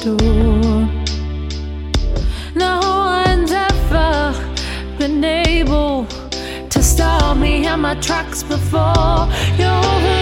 door. No one's ever been able to stop me in my tracks before. You're